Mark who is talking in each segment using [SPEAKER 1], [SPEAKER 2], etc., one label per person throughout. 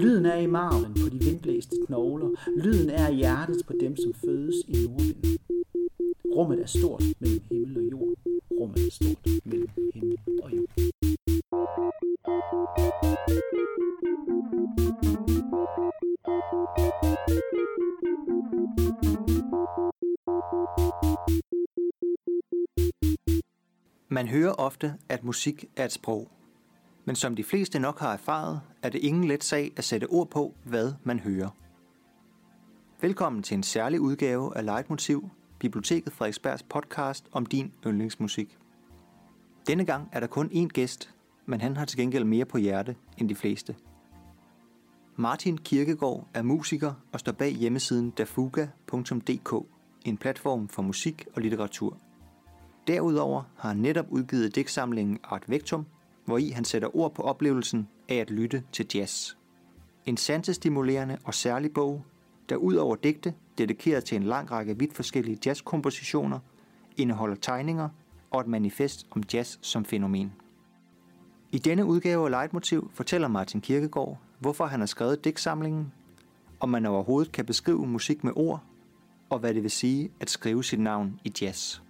[SPEAKER 1] Lyden er i marven på de vindblæste knogler. Lyden er i hjertet på dem, som fødes i nordvinden. Rummet er stort mellem himmel og jord. Rummet er stort mellem himmel og jord.
[SPEAKER 2] Man hører ofte, at musik er et sprog. Men som de fleste nok har erfaret, er det ingen let sag at sætte ord på, hvad man hører. Velkommen til en særlig udgave af Leitmotiv, Biblioteket Frederiksbergs podcast om din yndlingsmusik. Denne gang er der kun én gæst, men han har til gengæld mere på hjerte end de fleste. Martin Kirkegaard er musiker og står bag hjemmesiden dafuga.dk, en platform for musik og litteratur. Derudover har han netop udgivet digtsamlingen Art Vectum, hvor i han sætter ord på oplevelsen af at lytte til jazz. En sansestimulerende og særlig bog, der ud over digte, dedikeret til en lang række vidt forskellige jazzkompositioner, indeholder tegninger og et manifest om jazz som fænomen. I denne udgave af Leitmotiv fortæller Martin Kirkegaard, hvorfor han har skrevet digtsamlingen, om man overhovedet kan beskrive musik med ord, og hvad det vil sige at skrive sit navn i jazz.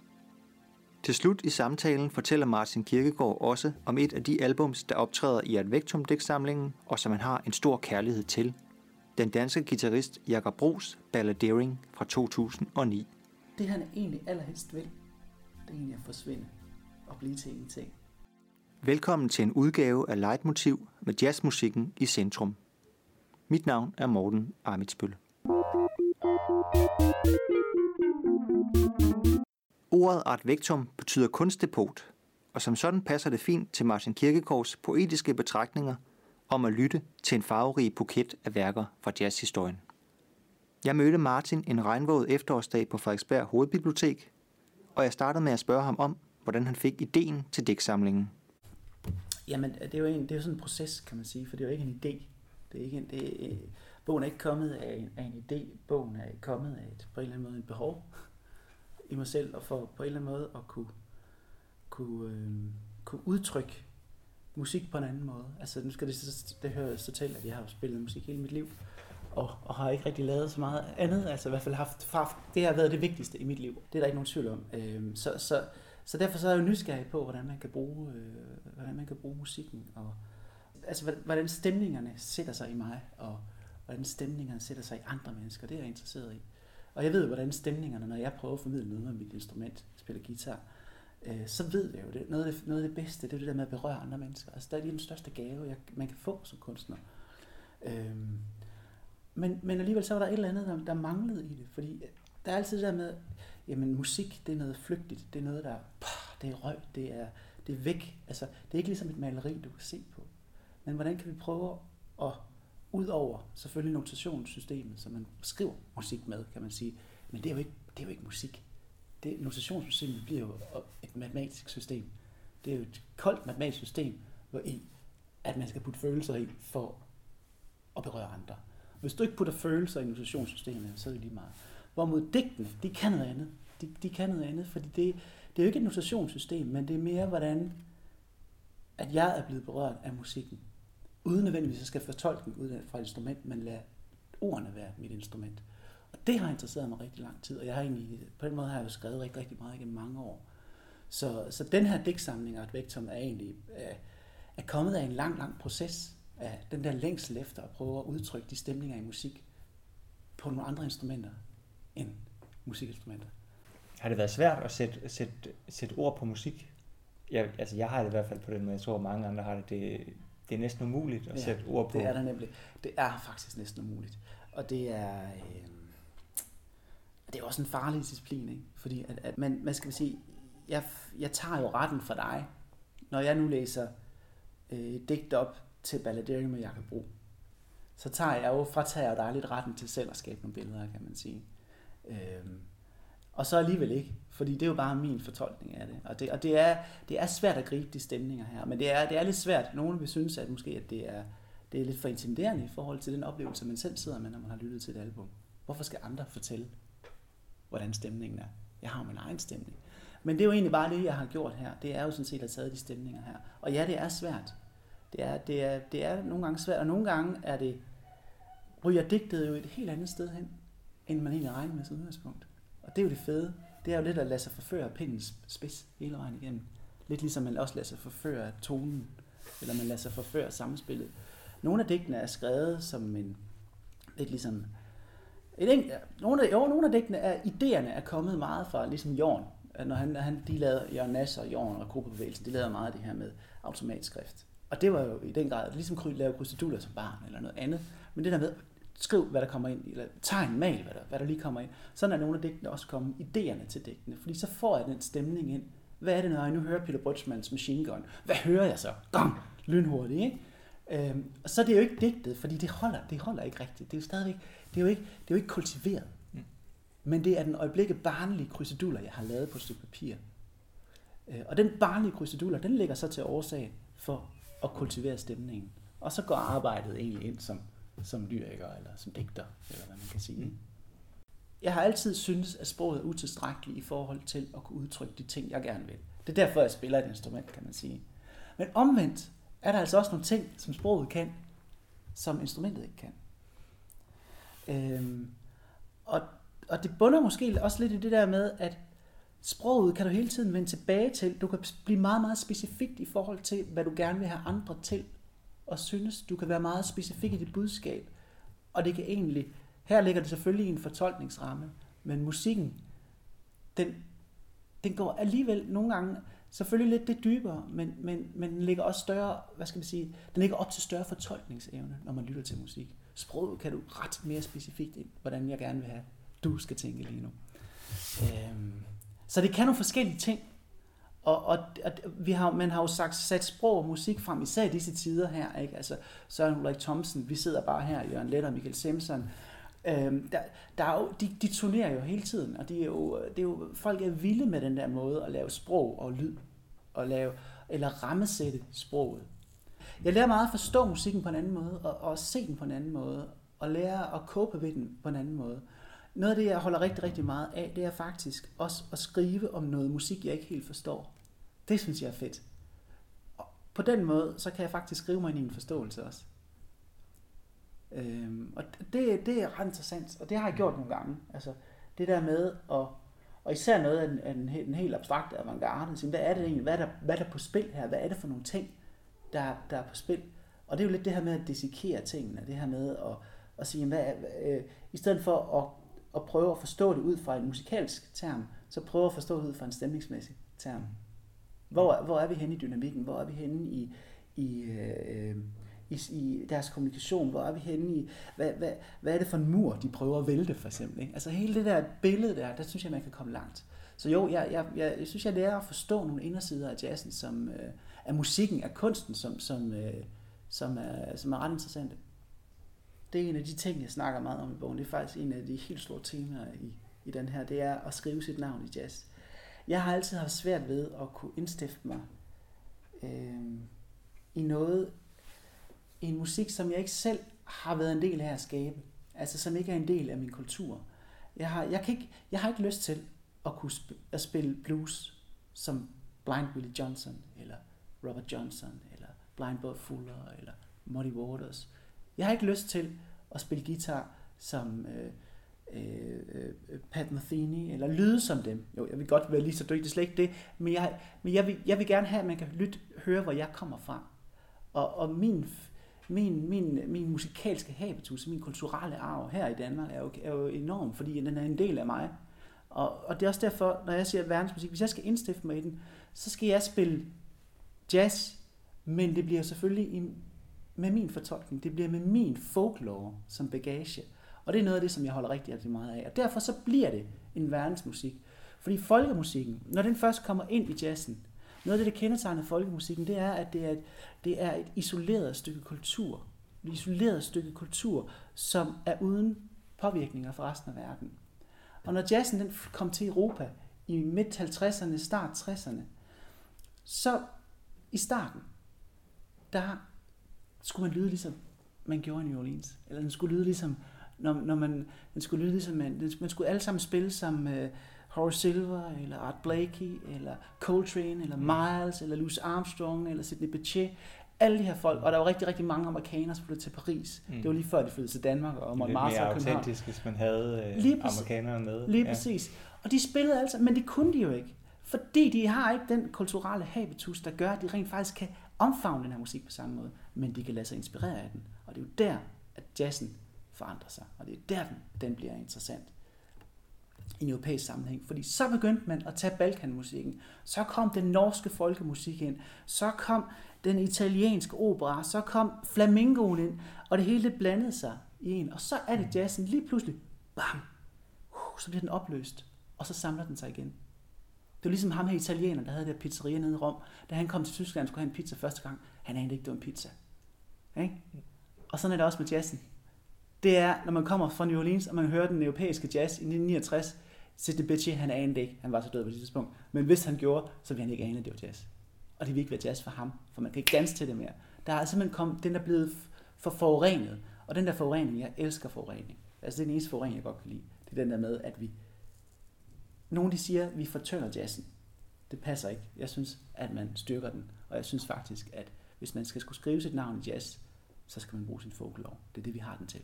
[SPEAKER 2] Til slut i samtalen fortæller Martin Kirkegaard også om et af de albums, der optræder i Advectum digtsamlingen, og som han har en stor kærlighed til. Den danske guitarist Jakob Bros Balladeering fra 2009.
[SPEAKER 1] Det han egentlig allerhelst vil, det er egentlig at forsvinde og blive til ingenting.
[SPEAKER 2] Velkommen til en udgave af Leitmotiv med jazzmusikken i centrum. Mit navn er Morten Armitsbøl. Ordet art vectum betyder kunstdepot, og som sådan passer det fint til Martin Kirkegaards poetiske betragtninger om at lytte til en farverig buket af værker fra jazzhistorien. Jeg mødte Martin en regnvåd efterårsdag på Frederiksberg Hovedbibliotek, og jeg startede med at spørge ham om, hvordan han fik ideen til digtsamlingen.
[SPEAKER 1] Jamen, det er jo, en, det er jo sådan en proces, kan man sige, for det er jo ikke en idé. Det er ikke en, det er, bogen er ikke kommet af en, af en idé, bogen er kommet af et, på en eller anden måde et behov i mig selv, og for på en eller anden måde at kunne, kunne, øh, kunne udtrykke musik på en anden måde. Altså nu skal det, det høre så til, at jeg har spillet musik hele mit liv, og, og har ikke rigtig lavet så meget andet, altså i hvert fald haft, haft det har været det vigtigste i mit liv. Det er der ikke nogen tvivl om. Øh, så, så, så derfor så er jeg jo nysgerrig på, hvordan man kan bruge, øh, hvordan man kan bruge musikken, og altså hvordan stemningerne sætter sig i mig, og hvordan stemningerne sætter sig i andre mennesker, det er jeg interesseret i. Og jeg ved, hvordan stemningerne, når jeg prøver at formidle noget med mit instrument, spiller guitar, øh, så ved jeg jo, det noget af det, noget af det bedste, det er det der med at berøre andre mennesker. Altså, det er den største gave, jeg, man kan få som kunstner. Øhm, men, men alligevel så var der et eller andet, der, der manglede i det, fordi der er altid det der med, jamen musik, det er noget flygtigt, det er noget, der, pah, det er røg, det er, det er væk. Altså, det er ikke ligesom et maleri, du kan se på. Men hvordan kan vi prøve at Udover selvfølgelig notationssystemet, som man skriver musik med, kan man sige. Men det er jo ikke, det er jo ikke musik. Det, notationssystemet bliver jo et matematisk system. Det er jo et koldt matematisk system, hvor i, at man skal putte følelser i for at berøre andre. Hvis du ikke putter følelser i notationssystemet, så er det lige meget. Hvorimod digtene, de kan noget andet. De, de kan noget andet, fordi det, det er jo ikke et notationssystem, men det er mere, hvordan at jeg er blevet berørt af musikken uden nødvendigvis at skal fortolke den ud fra et instrument, men lade ordene være mit instrument. Og det har interesseret mig rigtig lang tid, og jeg har egentlig, på den måde har jeg jo skrevet rigtig, rigtig meget igennem mange år. Så, så den her digtsamling Art Vektum er egentlig er, er kommet af en lang, lang proces af den der længsel efter at prøve at udtrykke de stemninger i musik på nogle andre instrumenter end musikinstrumenter.
[SPEAKER 2] Har det været svært at sætte, sætte, sætte ord på musik? Jeg, altså jeg har det i hvert fald på den måde, jeg tror mange andre har det. det det er næsten umuligt at ja, sætte ord på.
[SPEAKER 1] det er der nemlig. Det er faktisk næsten umuligt. Og det er... Øh, det er også en farlig disciplin, ikke? Fordi at, at man, man skal sige, jeg, jeg tager jo retten for dig, når jeg nu læser øh, digt op til Balladering med Jakob Bro. Så tager jeg jo, fratager jeg dig lidt retten til selv at skabe nogle billeder, kan man sige. Øh, og så alligevel ikke, fordi det er jo bare min fortolkning af det. Og det, og det, er, det er svært at gribe de stemninger her, men det er, det er lidt svært. Nogle vil synes, at måske at det er, det er lidt for intimiderende i forhold til den oplevelse, man selv sidder med, når man har lyttet til et album. Hvorfor skal andre fortælle, hvordan stemningen er? Jeg har min egen stemning. Men det er jo egentlig bare det, jeg har gjort her. Det er jo sådan set at have taget de stemninger her. Og ja, det er svært. Det er, det er, det er nogle gange svært, og nogle gange er det, ryger digtet jo et helt andet sted hen, end man egentlig regner med som udgangspunkt. Og det er jo det fede. Det er jo lidt at lade sig forføre af pindens spids hele vejen igennem. Lidt ligesom man også lader sig forføre af tonen, eller man lader sig forføre af samspillet. Nogle af digtene er skrevet som en, lidt ligesom, et enkelt, nogle, af, jo, nogle af digtene er, idéerne er kommet meget fra ligesom Jorn. Når han, han, de lavede, Jørgen Nass og Jorn og gruppebevægelsen, de lavede meget af det her med automatskrift. Og det var jo i den grad, ligesom at lave som barn eller noget andet. Men det der med, skriv hvad der kommer ind, eller tegn, mal hvad der, hvad der lige kommer ind. Sådan er nogle af digtene også kommet, idéerne til digtene. Fordi så får jeg den stemning ind. Hvad er det, når jeg nu hører Peter Brødsmans Machine Gun? Hvad hører jeg så? Gong! Lynhurtigt, ikke? Øhm, og så er det jo ikke digtet, fordi det holder, det holder ikke rigtigt. Det er jo stadigvæk, det er jo ikke, det er jo ikke kultiveret. Mm. Men det er den øjeblikke barnlige krydseduller, jeg har lavet på et stykke papir. Øh, og den barnlige krydseduller, den ligger så til årsag for at kultivere stemningen. Og så går arbejdet egentlig ind som, som lyriker eller som digter, eller hvad man kan sige. Jeg har altid syntes, at sproget er utilstrækkeligt i forhold til at kunne udtrykke de ting, jeg gerne vil. Det er derfor, jeg spiller et instrument, kan man sige. Men omvendt er der altså også nogle ting, som sproget kan, som instrumentet ikke kan. Øhm, og, og det bunder måske også lidt i det der med, at sproget kan du hele tiden vende tilbage til. Du kan blive meget, meget specifikt i forhold til, hvad du gerne vil have andre til og synes. Du kan være meget specifik i dit budskab. Og det kan egentlig, her ligger det selvfølgelig i en fortolkningsramme, men musikken, den, den går alligevel nogle gange, selvfølgelig lidt det dybere, men, men, men den ligger også større, hvad skal man sige, den ligger op til større fortolkningsevne, når man lytter til musik. Sproget kan du ret mere specifikt ind, hvordan jeg gerne vil have, du skal tænke lige nu. Øhm, så det kan nogle forskellige ting. Og, og, og vi har, man har jo sagt, sat sprog og musik frem, især i disse tider her. Ikke? Altså Søren Ulrik Thomsen, vi sidder bare her, Jørgen Let og Michael Simpson. Øhm, der, der er jo, de, de turnerer jo hele tiden, og de er jo, det er jo, folk er vilde med den der måde at lave sprog og lyd, og lave, eller rammesætte sproget. Jeg lærer meget at forstå musikken på en anden måde, og, og se den på en anden måde, og lære at kåbe ved den på en anden måde. Noget af det, jeg holder rigtig, rigtig meget af, det er faktisk også at skrive om noget musik, jeg ikke helt forstår. Det synes jeg er fedt. Og på den måde, så kan jeg faktisk skrive mig ind i en forståelse også. Øhm, og det, det er ret interessant, og det har jeg gjort nogle gange. Altså, det der med at, og især noget af den, af den, den helt abstrakte avantgarde, hvad er det egentlig, hvad er, der, hvad er der på spil her, hvad er det for nogle ting, der, der er på spil. Og det er jo lidt det her med at dissekere tingene, det her med at, at sige, hvad, øh, i stedet for at at prøve at forstå det ud fra en musikalsk term, så prøve at forstå det ud fra en stemningsmæssig term. Hvor, hvor er vi henne i dynamikken? Hvor er vi henne i, i, øh, i, i deres kommunikation? Hvor er vi henne i, hvad, hvad, hvad er det for en mur, de prøver at vælte for eksempel? Ikke? Altså hele det der billede der, der synes jeg, man kan komme langt. Så jo, jeg, jeg, jeg, jeg synes, jeg lærer at forstå nogle indersider af jazzen, som, øh, af musikken, af kunsten, som, som, øh, som, er, som er ret interessante det er en af de ting, jeg snakker meget om i bogen. Det er faktisk en af de helt store temaer i, i den her. Det er at skrive sit navn i jazz. Jeg har altid haft svært ved at kunne indstifte mig øh, i noget, i en musik, som jeg ikke selv har været en del af at skabe. Altså som ikke er en del af min kultur. Jeg har, jeg kan ikke, jeg har ikke lyst til at kunne sp- at spille blues som Blind Willie Johnson, eller Robert Johnson, eller Blind Bob Fuller, eller Muddy Waters. Jeg har ikke lyst til at spille guitar som øh, øh, øh, Pat Metheny, eller lyde som dem. Jo, jeg vil godt være lige så dygtig, slet ikke det, men jeg, men jeg, vil, jeg vil gerne have, at man kan lytte, høre, hvor jeg kommer fra. Og, og min, min, min, min musikalske habitus, min kulturelle arv her i Danmark er jo, er jo enorm, fordi den er en del af mig. Og, og det er også derfor, når jeg siger verdensmusik, hvis jeg skal indstifte mig i den, så skal jeg spille jazz, men det bliver selvfølgelig i med min fortolkning. Det bliver med min folklore som bagage. Og det er noget af det, som jeg holder rigtig, rigtig meget af. Og derfor så bliver det en verdensmusik. Fordi folkemusikken, når den først kommer ind i jazzen, noget af det, der kendetegner folkemusikken, det er, at det er, et, det er et isoleret stykke kultur. Et isoleret stykke kultur, som er uden påvirkninger fra resten af verden. Og når jazzen den kom til Europa i midt 50'erne, start 60'erne, så i starten, der skulle man lyde ligesom man gjorde i New Orleans. Eller den skulle lyde ligesom, når, når man, den skulle lyde ligesom, man, man skulle alle sammen spille som uh, Horace Silver, eller Art Blakey, eller Coltrane, eller Miles, eller Louis Armstrong, eller Sidney Bechet. Alle de her folk, og der var rigtig, rigtig mange amerikanere, som flyttede til Paris. Mm. Det var lige før, de flyttede til Danmark og måtte
[SPEAKER 2] Lidt mere autentisk, hvis man havde øh, lige amerikanere med.
[SPEAKER 1] Lige ja. præcis. Og de spillede altså, men det kunne de jo ikke. Fordi de har ikke den kulturelle habitus, der gør, at de rent faktisk kan omfavne den her musik på samme måde, men de kan lade sig inspirere af den. Og det er jo der, at jazzen forandrer sig, og det er der, den, den bliver interessant i en europæisk sammenhæng. Fordi så begyndte man at tage Balkanmusikken. Så kom den norske folkemusik ind. Så kom den italienske opera. Så kom flamingoen ind. Og det hele blandede sig i en. Og så er det jazzen lige pludselig, bam, uh, så bliver den opløst. Og så samler den sig igen. Det var ligesom ham her italiener, der havde der pizzeria nede i Rom. Da han kom til Tyskland skulle have en pizza første gang, han anede ikke, det var en pizza. Ikke? Og sådan er det også med jazzen. Det er, når man kommer fra New Orleans, og man hører den europæiske jazz i 1969, Sidney Bechet, han anede ikke, han var så død på det tidspunkt. Men hvis han gjorde, så ville han ikke ane, at det var jazz. Og det vil ikke være jazz for ham, for man kan ikke danse til det mere. Der er simpelthen kommet, den er blevet for forurenet. Og den der forurening, jeg elsker forurening. Altså det er den eneste forurening, jeg godt kan lide. Det er den der med, at vi... Nogle de siger, at vi fortynder jazzen. Det passer ikke. Jeg synes, at man styrker den. Og jeg synes faktisk, at hvis man skal skulle skrive sit navn i jazz, så skal man bruge sin folklore. Det er det, vi har den til.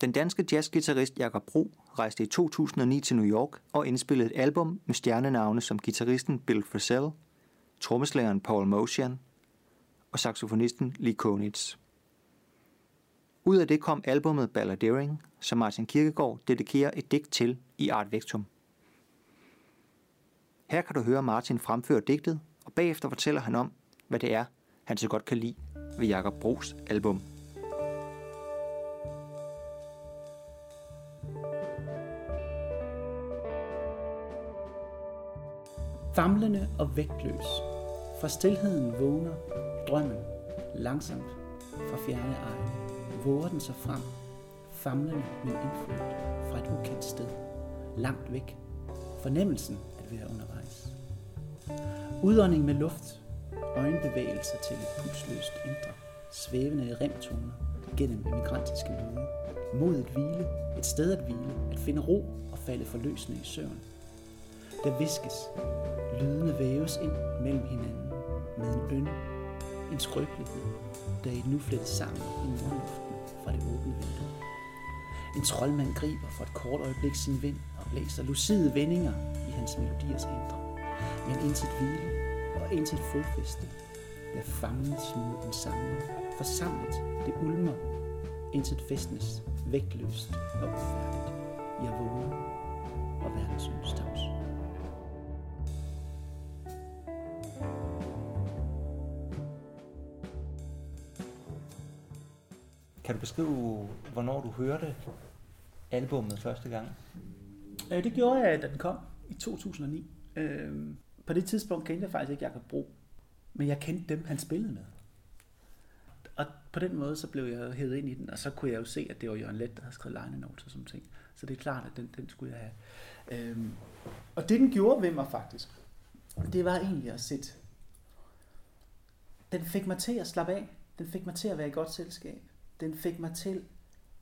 [SPEAKER 2] Den danske jazzgitarrist Jakob Bro rejste i 2009 til New York og indspillede et album med stjernenavne som gitarristen Bill Frisell, trommeslageren Paul Motion og saxofonisten Lee Konitz. Ud af det kom albumet Balladering, som Martin Kirkegaard dedikerer et digt til i Art Vectum. Her kan du høre Martin fremføre digtet, og bagefter fortæller han om, hvad det er, han så godt kan lide ved Jakob Bros album.
[SPEAKER 1] Famlende og vægtløs. Fra stilheden vågner drømmen langsomt fra fjerne egne. Våger den sig frem, famlende, men indfødt fra et ukendt sted. Langt væk. Fornemmelsen at være undervejs. Udånding med luft. Øjenbevægelser til et pulsløst indre. Svævende remtoner gennem emigrantiske lyde. Mod et hvile. Et sted at hvile. At finde ro og falde forløsende i søvn der viskes. Lydene væves ind mellem hinanden med en øn, en skrøbelighed, der i nu flettes sammen i morgenluften fra det åbne vindue. En troldmand griber for et kort øjeblik sin vind og blæser lucide vendinger hans melodiers indre. Men intet hvile og intet fodfæste, der fanges mod en samling, forsamlet det ulmer, intet festnes, vægtløst og ufærdigt. Jeg vågner, og verden synes tavs.
[SPEAKER 2] Kan du beskrive, hvornår du hørte albummet første gang?
[SPEAKER 1] Øh, det gjorde jeg, da den kom i 2009. Øh, på det tidspunkt kendte jeg faktisk ikke Jakob Bro, men jeg kendte dem, han spillede med. Og på den måde, så blev jeg hævet ind i den, og så kunne jeg jo se, at det var Jørgen Let, der havde skrevet line notes og sådan ting. Så det er klart, at den, den skulle jeg have. Øhm, og det, den gjorde ved mig faktisk, det var egentlig at sætte... Den fik mig til at slappe af. Den fik mig til at være i godt selskab den fik mig til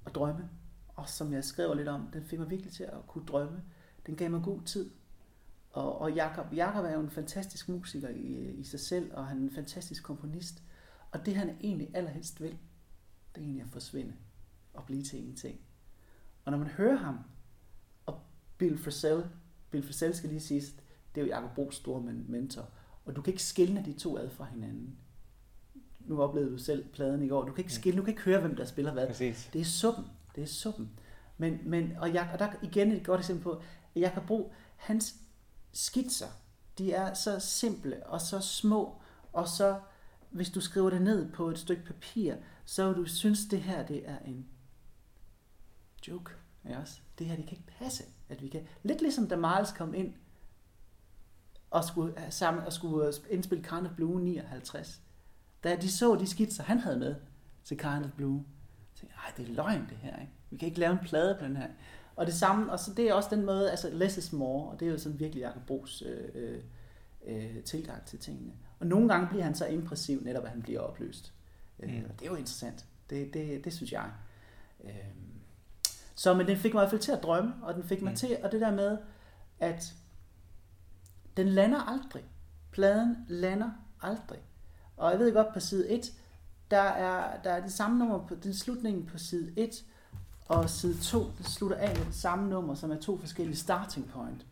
[SPEAKER 1] at drømme. Og som jeg skriver lidt om, den fik mig virkelig til at kunne drømme. Den gav mig god tid. Og, og Jakob, Jakob er jo en fantastisk musiker i, i sig selv, og han er en fantastisk komponist. Og det han egentlig allerhelst vil, det er egentlig at forsvinde og blive til ingenting. Og når man hører ham, og Bill Frisell, Bill Frisell skal lige sige, det er jo Jakob Bros store mentor, og du kan ikke skille de to ad fra hinanden nu oplevede du selv pladen i går, du kan ikke skille, du kan ikke høre, hvem der spiller hvad.
[SPEAKER 2] Præcis.
[SPEAKER 1] Det er suppen, det er suppen. Men, men og, jeg, og der igen et godt eksempel på, at jeg kan bruge hans skitser, de er så simple og så små, og så hvis du skriver det ned på et stykke papir, så vil du synes, det her det er en joke. Ja, også. Det her det kan ikke passe, at vi kan. Lidt ligesom da Miles kom ind og skulle, øh, sammen, og skulle øh, indspille Carne Blue 59 da de så de skitser, han havde med til Kind Blue, så tænkte jeg, det er løgn det her, ikke? Vi kan ikke lave en plade på den her. Og det samme, og så det er også den måde, altså less is more, og det er jo sådan virkelig Jacob Bros øh, øh, øh, tilgang til tingene. Og nogle gange bliver han så impressiv, netop at han bliver opløst. Øh, mm. Og det er jo interessant. Det, det, det synes jeg. Øh, så men den fik mig i hvert fald til at drømme, og den fik mig mm. til, og det der med, at den lander aldrig. Pladen lander aldrig. Og jeg ved godt, på side 1, der er, der er det samme nummer, på, den slutningen på side 1, og side 2, det slutter af med det samme nummer, som er to forskellige starting point.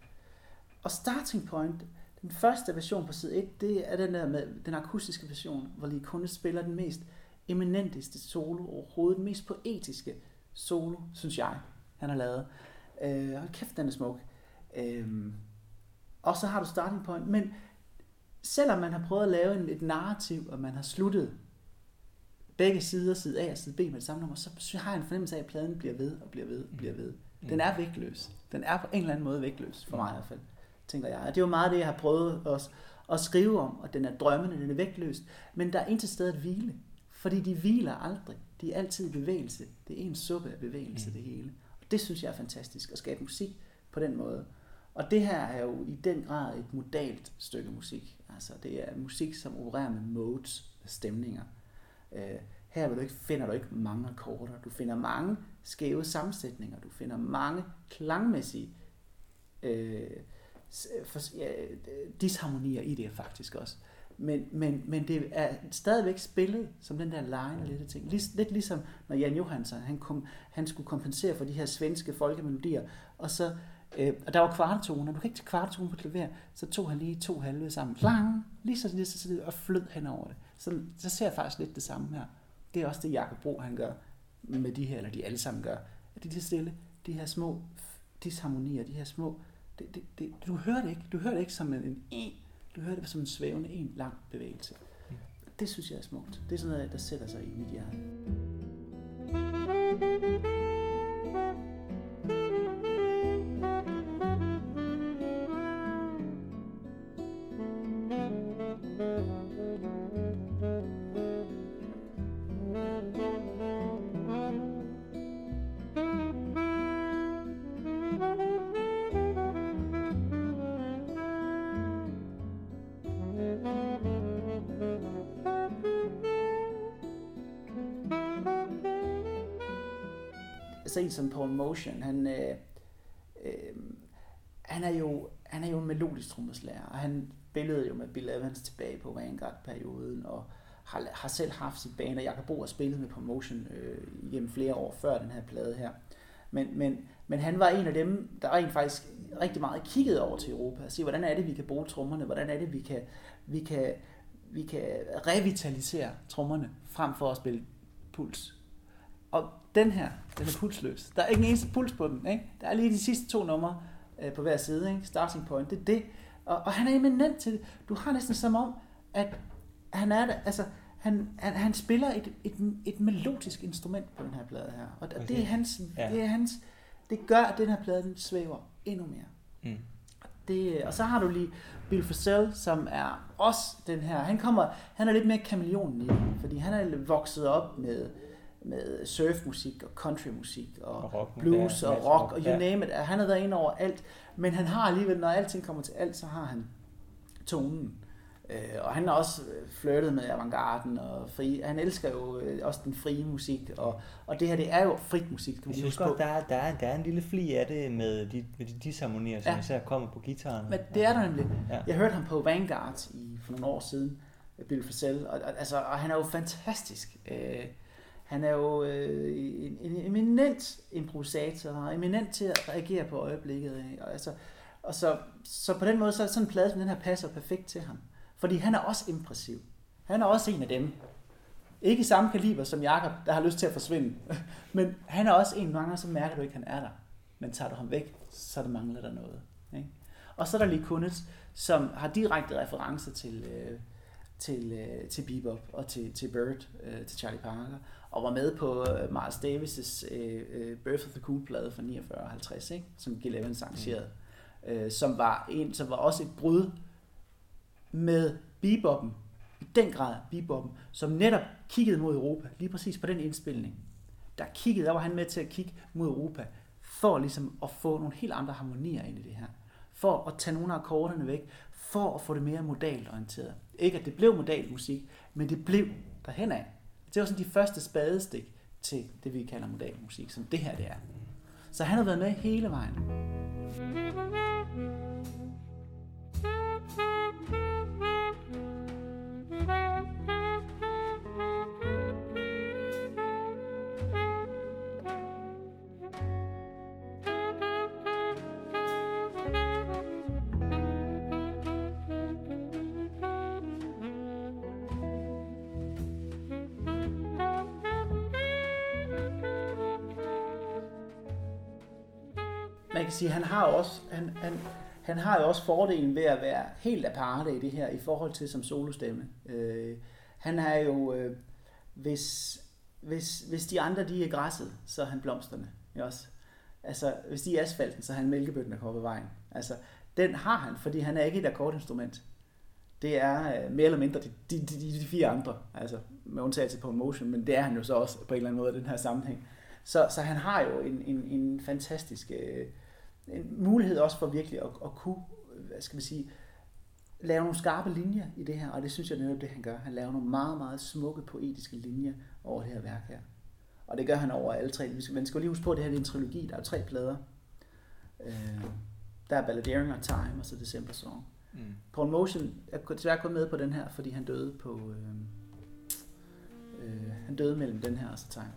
[SPEAKER 1] Og starting point, den første version på side 1, det er den der med den akustiske version, hvor lige kun spiller den mest eminenteste solo overhovedet, den mest poetiske solo, synes jeg, han har lavet. Øh, hold kæft, den er smuk. Øh, og så har du starting point, men selvom man har prøvet at lave en, et narrativ, og man har sluttet begge sider, side A og side B med det samme nummer, så har jeg en fornemmelse af, at pladen bliver ved og bliver ved og bliver ved. Mm. Den er vægtløs. Den er på en eller anden måde vægtløs, for mig i hvert fald, tænker jeg. Og det er jo meget det, jeg har prøvet at, at skrive om, og den er drømmende, den er vægtløs, men der er intet sted at hvile, fordi de hviler aldrig. De er altid i bevægelse. Det er en suppe af bevægelse, mm. det hele. Og det synes jeg er fantastisk, at skabe musik på den måde. Og det her er jo i den grad et modalt stykke musik. Altså det er musik, som opererer med modes, stemninger. Øh, her vil du ikke, finder du ikke mange akkorder. Du finder mange skæve sammensætninger. Du finder mange klangmæssige øh, for, ja, disharmonier i det faktisk også. Men, men, men det er stadigvæk spillet som den der line lidt ting. Lidt, lidt ligesom når Jan Johansson, han, kom, han skulle kompensere for de her svenske folkemelodier, og så Øh, og der var kvartetoner. Du kan ikke tage kvartetoner på klaver. Så tog han lige to halve sammen. Klang, lige så, lige så, så og flød hen over det. Så, så ser jeg faktisk lidt det samme her. Det er også det, Jakob Bro han gør med de her, eller de alle sammen gør. At de der stille, de her små disharmonier, de her små, det, det, det, du hører det ikke. Du hører det ikke som en, en du hører det som en svævende, en lang bevægelse. Det synes jeg er smukt. Det er sådan noget, der sætter sig i mit hjerte. En som Paul Motion, han, øh, øh, han, er jo, han er jo en melodisk trommeslager, og han spillede jo med Bill Evans tilbage på Vanguard-perioden, og har, har selv haft sit band, og Jacob Bo har spillet med Promotion Motion øh, igennem flere år før den her plade her. Men, men, men han var en af dem, der rent faktisk rigtig meget kiggede over til Europa, og se, hvordan er det, vi kan bruge trommerne, hvordan er det, vi kan, vi kan, vi kan revitalisere trommerne, frem for at spille puls. Og den her, den er pulsløs. Der er ikke en eneste puls på den. Ikke? Der er lige de sidste to numre øh, på hver side. Ikke? Starting point, det er det. Og, og han er eminent til det. Du har næsten som om, at han er der, altså, han, han, han spiller et, et, et melodisk instrument på den her plade her. Og okay. det er hans, ja. det er hans, det gør, at den her plade den svæver endnu mere. Mm. Det, og så har du lige Bill Frisell, som er også den her, han kommer, han er lidt mere kameleonen i fordi han er vokset op med, med surfmusik og countrymusik og, og rock, blues ja, og rock og you ja. name it. Han har været inde over alt, men han har alligevel, når alting kommer til alt, så har han tonen. Øh, og han har også flirtet med avantgarden og fri. Han elsker jo øh, også den frie musik, og, og det her det er jo frit musik.
[SPEAKER 2] Du jeg synes godt, der er, der, er, der er en lille fli af det med de, med de disharmonier, som ja. især kommer på gitaren.
[SPEAKER 1] Men det er der nemlig. Ja. Jeg hørte ham på Vanguard i, for nogle år siden, Bill Frisell, og, og, altså, og han er jo fantastisk. Øh, han er jo øh, en, en eminent improvisator, og eminent til at reagere på øjeblikket. Ikke? Og, altså, og så, så på den måde, så er sådan en plade som den her passer perfekt til ham. Fordi han er også impressiv. Han er også en af dem. Ikke i samme kaliber som Jakob, der har lyst til at forsvinde. Men han er også en, mange så mærker du ikke, at han er der. Men tager du ham væk, så der mangler der noget. Ikke? Og så er der lige kundet, som har direkte referencer til, øh, til, øh, til Bebop og til, til Bird, øh, til Charlie Parker og var med på uh, Miles Davis' uh, Birth of the Cool-plade fra 49-50, ikke? som Gil Evans arrangerede, mm. uh, som, var en, som var også et brud med beboppen, i den grad beboppen, som netop kiggede mod Europa, lige præcis på den indspilning. Der kiggede, der var han med til at kigge mod Europa, for ligesom at få nogle helt andre harmonier ind i det her. For at tage nogle af akkorderne væk, for at få det mere modalt orienteret. Ikke at det blev modal musik, men det blev derhen af. Det var sådan de første spadestik til det, vi kalder modal musik, som det her det er. Så han har været med hele vejen. Sige, han har også, han, han, han har jo også fordelen ved at være helt aparte i det her, i forhold til som solostemme. Øh, han er jo, øh, hvis, hvis, hvis de andre de er græsset, så er han blomsterne. Ikke også? Altså, hvis de er asfalten, så er han mælkebøtten, der kommer på vejen. Altså, den har han, fordi han er ikke et akkordinstrument. Det er øh, mere eller mindre de, de, de, de fire andre, altså med undtagelse på Motion, men det er han jo så også på en eller anden måde i den her sammenhæng. Så, så han har jo en, en, en fantastisk øh, en mulighed også for virkelig at, at kunne, hvad skal man sige, lave nogle skarpe linjer i det her, og det synes jeg netop det, han gør. Han laver nogle meget, meget smukke poetiske linjer over det her værk her. Og det gør han over alle tre. Man skal lige huske på, at det her er en trilogi. Der er tre plader. Øh, der er Balladeering og Time, og så December Song. Mm. Paul Motion er desværre kun med på den her, fordi han døde på... Øh, øh, han døde mellem den her og så Time.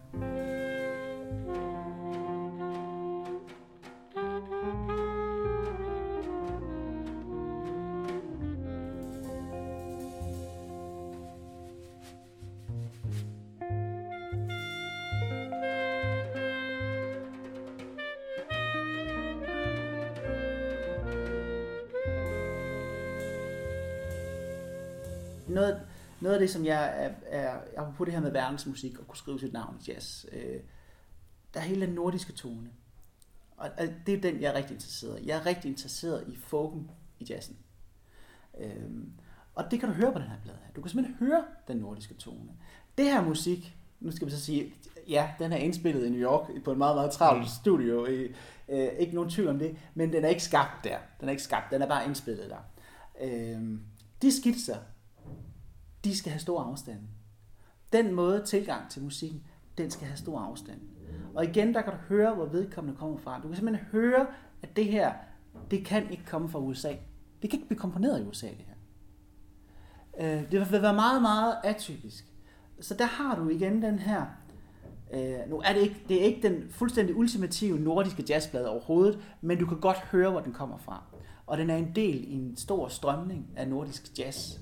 [SPEAKER 1] Noget, noget af det, som jeg er, er på det her med verdensmusik og kunne skrive sit navn i jazz, øh, der er hele den nordiske tone. Og, og det er den, jeg er rigtig interesseret i. Jeg er rigtig interesseret i folken i jazzen. Øhm, og det kan du høre på den her plade her. Du kan simpelthen høre den nordiske tone. Det her musik, nu skal vi så sige, ja, den er indspillet i New York på en meget, meget travlt mm. studio. Øh, øh, ikke nogen tvivl om det, men den er ikke skabt der. Den er ikke skabt, den er bare indspillet der. Øh, de skitser, de skal have stor afstand. Den måde tilgang til musikken, den skal have stor afstand. Og igen, der kan du høre, hvor vedkommende kommer fra. Du kan simpelthen høre, at det her, det kan ikke komme fra USA. Det kan ikke blive komponeret i USA, det her. Øh, det vil være meget, meget atypisk. Så der har du igen den her, øh, nu er det ikke, det er ikke den fuldstændig ultimative nordiske jazzblad overhovedet, men du kan godt høre, hvor den kommer fra. Og den er en del i en stor strømning af nordisk jazz,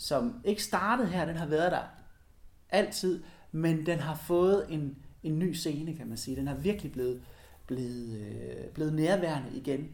[SPEAKER 1] som ikke startede her, den har været der altid, men den har fået en, en ny scene, kan man sige. Den har virkelig blevet, blevet, øh, blevet nærværende igen.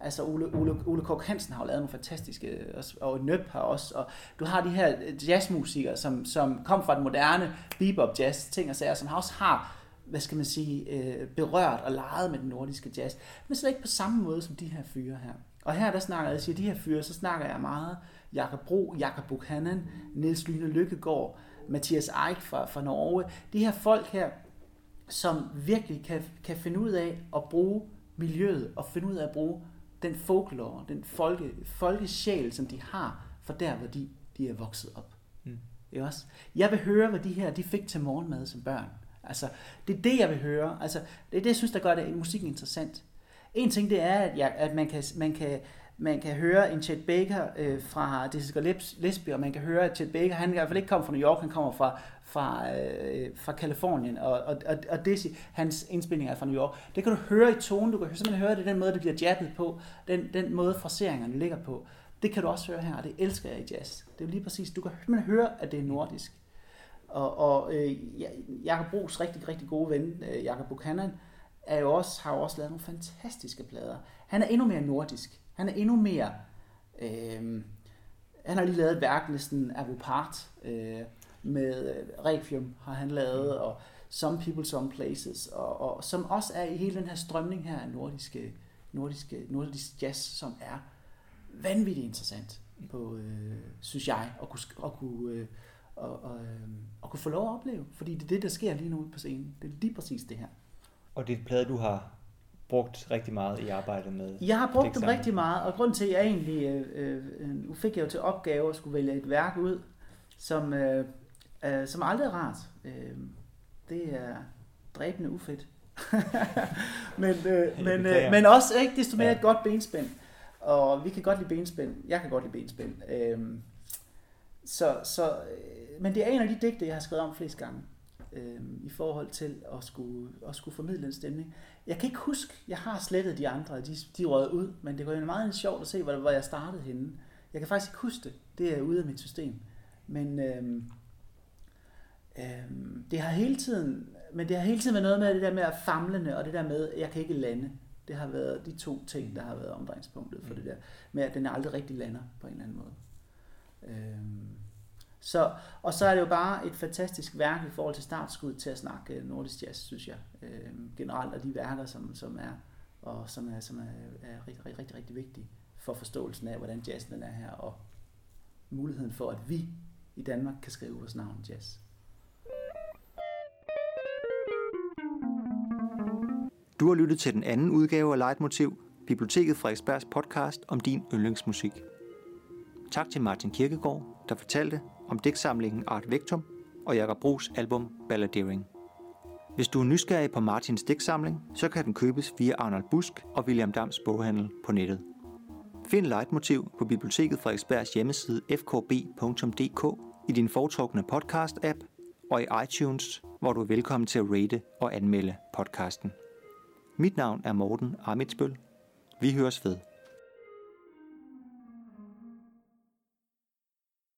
[SPEAKER 1] Altså Ole, Ole, Ole Kok Hansen har jo lavet nogle fantastiske, og Nøb har også, og du har de her jazzmusikere, som, som kom fra den moderne bebop jazz, ting og sager, som også har, hvad skal man sige, øh, berørt og leget med den nordiske jazz, men slet ikke på samme måde som de her fyre her. Og her der snakker jeg, siger de her fyre, så snakker jeg meget Jakob Bro, Jakob Buchanan, Niels Lyne Lykkegaard, Mathias Eik fra, fra Norge. De her folk her, som virkelig kan, kan finde ud af at bruge miljøet og finde ud af at bruge den folklore, den folke, folkesjæl, som de har for der, hvor de, de er vokset op. Mm. Ikke også? Jeg vil høre, hvad de her de fik til morgenmad som børn. Altså, det er det, jeg vil høre. Altså, det er det, jeg synes, der gør det musikken interessant. En ting, det er, at, jeg, at man, kan, man, kan, man kan høre en Chet Baker øh, fra Dizzy Gillespie, og man kan høre, at Chet Baker, han i hvert fald ikke kommer fra New York, han kommer fra, fra, øh, fra Kalifornien, og, og, og, og Dizzy, hans indspilninger er fra New York. Det kan du høre i tonen, du kan simpelthen høre det, den måde, det bliver jabbet på, den, den måde fraseringerne ligger på. Det kan du også høre her, og det elsker jeg i jazz. Det er lige præcis, du kan simpelthen høre, at det er nordisk. Og, og øh, Jakob Brugs rigtig, rigtig gode ven, øh, Jakob Buchanan, er jo også, har jo også lavet nogle fantastiske plader. Han er endnu mere nordisk. Han er endnu mere... Øh, han har lige lavet et værk, næsten Avopart, øh, med øh, Requiem har han lavet, og Some People, Some Places, og, og som også er i hele den her strømning her af nordiske, nordiske, nordisk jazz, som er vanvittigt interessant, på, øh, synes jeg, at kunne, at kunne, øh, og, og, øh, at kunne få lov at opleve. Fordi det er det, der sker lige nu på scenen. Det er lige præcis det her.
[SPEAKER 2] Og det er et plade, du har brugt rigtig meget i arbejdet med?
[SPEAKER 1] Jeg har brugt dem rigtig meget, og grund til, at jeg egentlig, øh, øh, nu fik jeg jo til opgave at skulle vælge et værk ud, som, øh, øh, som aldrig er rart. Øh, det er dræbende ufedt. men, øh, men, øh, men også ikke desto mere ja. et godt benspænd. Og vi kan godt lide benspænd. Jeg kan godt lide benspænd. Øh, så, så, øh, men det er en af de digte, jeg har skrevet om flest gange øh, i forhold til at skulle, at skulle formidle en stemning. Jeg kan ikke huske, jeg har slettet de andre, de, de røget ud, men det var jo meget sjovt at se, hvor, hvor jeg startede henne. Jeg kan faktisk ikke huske det. Det er ude af mit system. Men øh, øh, det har hele tiden, men det har hele tiden været noget med det der med at famlende, og det der med, at jeg kan ikke lande. Det har været de to ting, der har været omdrejningspunktet for det der, med at den aldrig rigtig lander på en eller anden måde. Øhm, så, og så er det jo bare et fantastisk værk i forhold til startskud til at snakke øh, nordisk jazz, synes jeg. Øh, generelt, og de værker, som, som er, og som er, som er, er rigtig, rigtig, rigtig, rigtig vigtige for forståelsen af, hvordan jazzen er her, og muligheden for, at vi i Danmark kan skrive vores navn jazz.
[SPEAKER 2] Du har lyttet til den anden udgave af Leitmotiv, Biblioteket Frederiksbergs podcast om din yndlingsmusik. Tak til Martin Kirkegaard, der fortalte om digtsamlingen Art Vectum og Jakob Brugs album Balladeering. Hvis du er nysgerrig på Martins digtsamling, så kan den købes via Arnold Busk og William Dams boghandel på nettet. Find Leitmotiv på Biblioteket Frederiksbergs hjemmeside fkb.dk i din foretrukne podcast-app og i iTunes, hvor du er velkommen til at rate og anmelde podcasten. Mit navn er Morten Amitsbøl. Vi høres ved.